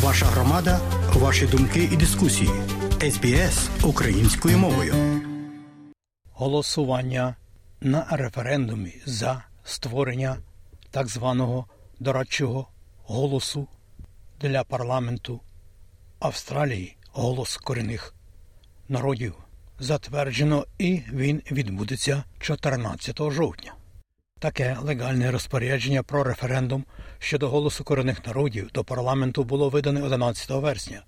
Ваша громада, ваші думки і дискусії. СБС українською мовою. Голосування на референдумі за створення так званого дорадчого голосу для парламенту Австралії голос корінних народів затверджено і він відбудеться 14 жовтня. Таке легальне розпорядження про референдум щодо голосу корінних народів до парламенту було видане 11 вересня,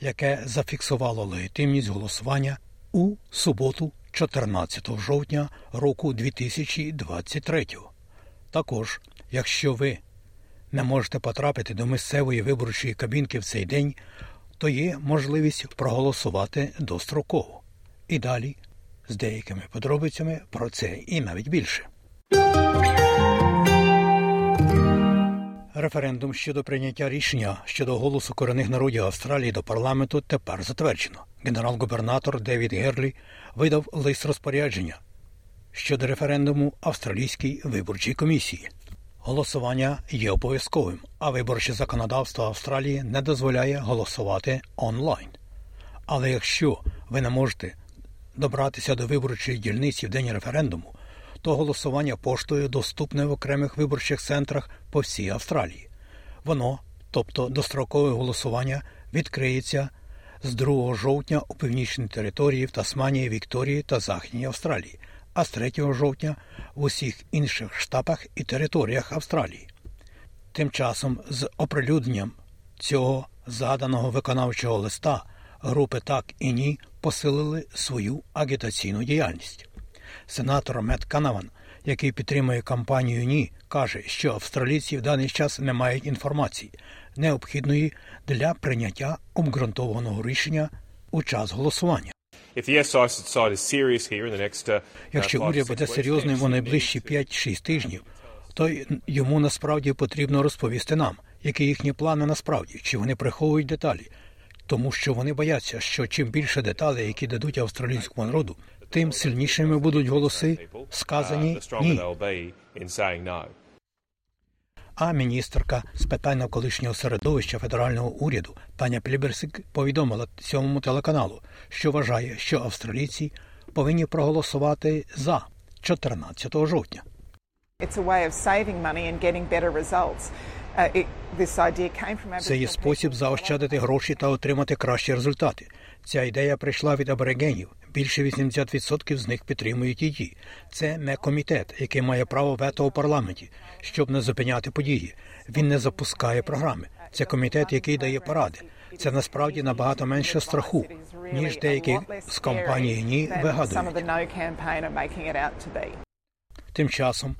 яке зафіксувало легітимність голосування у суботу, 14 жовтня року 2023. Також, якщо ви не можете потрапити до місцевої виборчої кабінки в цей день, то є можливість проголосувати достроково. І далі з деякими подробицями про це і навіть більше. Референдум щодо прийняття рішення щодо голосу корінних народів Австралії до парламенту тепер затверджено. Генерал-губернатор Девід Герлі видав лист розпорядження щодо референдуму Австралійській виборчій комісії. Голосування є обов'язковим, а виборче законодавство Австралії не дозволяє голосувати онлайн. Але якщо ви не можете добратися до виборчої дільниці в день референдуму, то голосування поштою доступне в окремих виборчих центрах по всій Австралії. Воно, тобто дострокове голосування, відкриється з 2 жовтня у північній території в Тасманії, Вікторії та Західній Австралії, а з 3 жовтня в усіх інших штатах і територіях Австралії. Тим часом з оприлюдненням цього згаданого виконавчого листа групи так і ні посилили свою агітаційну діяльність. Сенатор Мет Канаван, який підтримує кампанію Ні, каже, що австралійці в даний час не мають інформації, необхідної для прийняття обґрунтованого рішення у час голосування. Якщо уряд буде серйозним у найближчі 5-6 тижнів, то йому насправді потрібно розповісти нам, які їхні плани насправді, чи вони приховують деталі, тому що вони бояться, що чим більше деталей, які дадуть австралійському народу, тим сильнішими будуть голоси, сказані ні. А міністерка з питань навколишнього середовища федерального уряду Таня Пліберсик повідомила сьомому телеканалу, що вважає, що австралійці повинні проголосувати за 14 жовтня. Це є спосіб заощадити гроші та отримати кращі результати. Ця ідея прийшла від аборигенів. Більше 80% з них підтримують її. Це не комітет, який має право вето у парламенті, щоб не зупиняти події. Він не запускає програми. Це комітет, який дає поради. Це насправді набагато менше страху, ніж деякі з компанії ні вигадують. Тим часом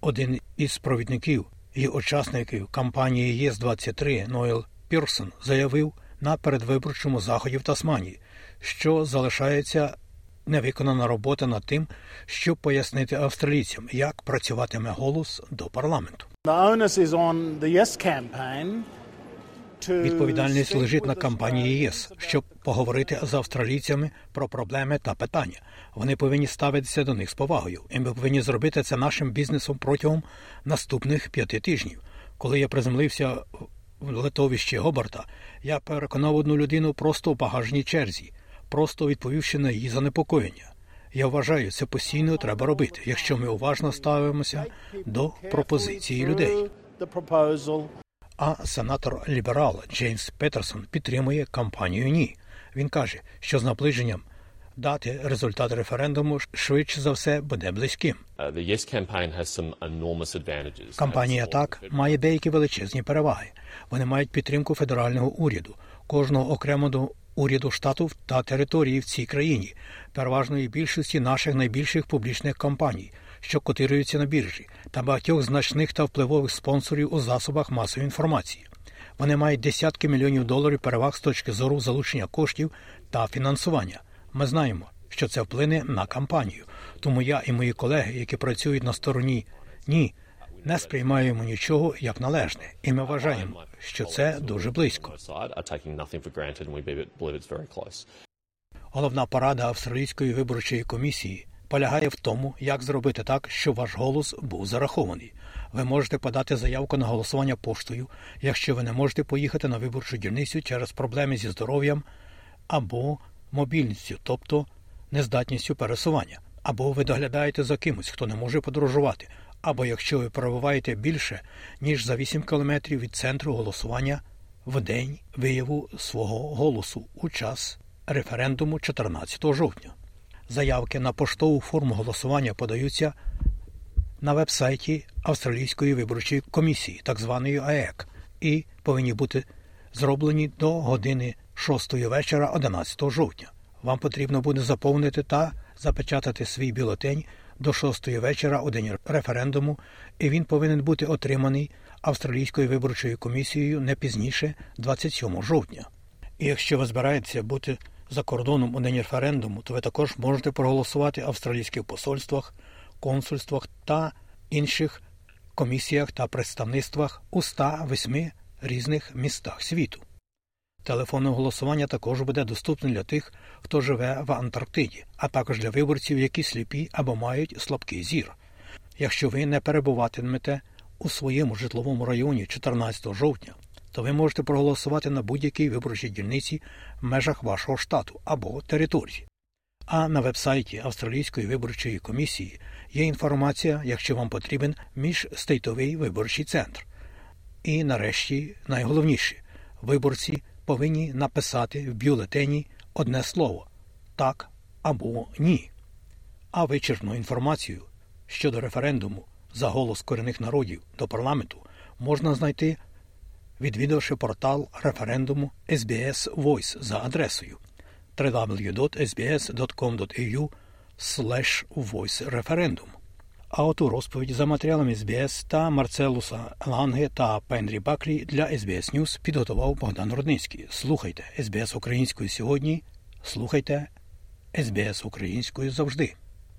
один із провідників і учасників кампанії ЄС 23 Нойл Пірсон заявив на передвиборчому заході в Тасманії, що залишається невиконана робота над тим, щоб пояснити австралійцям, як працюватиме голос до парламенту. Відповідальність лежить на кампанії ЄС, щоб поговорити з австралійцями про проблеми та питання. Вони повинні ставитися до них з повагою, і ми повинні зробити це нашим бізнесом протягом наступних п'яти тижнів. Коли я приземлився в летовищі Гобарта, я переконав одну людину просто в багажній черзі, просто відповівши на її занепокоєння. Я вважаю, це постійно треба робити, якщо ми уважно ставимося до пропозиції людей. А сенатор ліберал Джеймс Петерсон підтримує кампанію Ні. Він каже, що з наближенням дати результат референдуму швидше за все буде близьким. Кампанія так має деякі величезні переваги. Вони мають підтримку федерального уряду, кожного окремо до уряду штату та території в цій країні, переважної більшості наших найбільших публічних компаній, що котируються на біржі, та багатьох значних та впливових спонсорів у засобах масової інформації. Вони мають десятки мільйонів доларів переваг з точки зору залучення коштів та фінансування. Ми знаємо, що це вплине на кампанію. Тому я і мої колеги, які працюють на стороні ні, не сприймаємо нічого як належне, і ми вважаємо, що це дуже близько. Головна порада австралійської виборчої комісії полягає в тому, як зробити так, щоб ваш голос був зарахований. Ви можете подати заявку на голосування поштою, якщо ви не можете поїхати на виборчу дільницю через проблеми зі здоров'ям або мобільністю, тобто нездатністю пересування, або ви доглядаєте за кимось, хто не може подорожувати, або якщо ви перебуваєте більше ніж за 8 кілометрів від центру голосування в день вияву свого голосу у час референдуму 14 жовтня. Заявки на поштову форму голосування подаються на вебсайті Австралійської виборчої комісії, так званої АЕК, і повинні бути зроблені до години 6 вечора 11 жовтня. Вам потрібно буде заповнити та запечатати свій бюлетень до 6 вечора день референдуму, і він повинен бути отриманий Австралійською виборчою комісією не пізніше 27 жовтня. І якщо ви збираєтеся бути за кордоном у день референдуму, то ви також можете проголосувати в австралійських посольствах, консульствах та інших комісіях та представництвах у 108 різних містах світу. Телефонне голосування також буде доступне для тих, хто живе в Антарктиді, а також для виборців, які сліпі або мають слабкий зір. Якщо ви не перебуватимете у своєму житловому районі 14 жовтня, то ви можете проголосувати на будь-якій виборчій дільниці в межах вашого штату або території. А на вебсайті Австралійської виборчої комісії є інформація, якщо вам потрібен міжстейтовий виборчий центр. І нарешті найголовніше виборці повинні написати в бюлетені одне слово так або ні. А вичерпну інформацію щодо референдуму за голос корінних народів до парламенту можна знайти, відвідавши портал референдуму SBS Voice за адресою www.sbs.com.au voice referendum. А оту розповідь за матеріалами СБС та Марцелуса Ланґе та Пенрі Баклі для СБС Ньюс підготував Богдан Рудницький. Слухайте СБС українською сьогодні. Слухайте СБС українською завжди.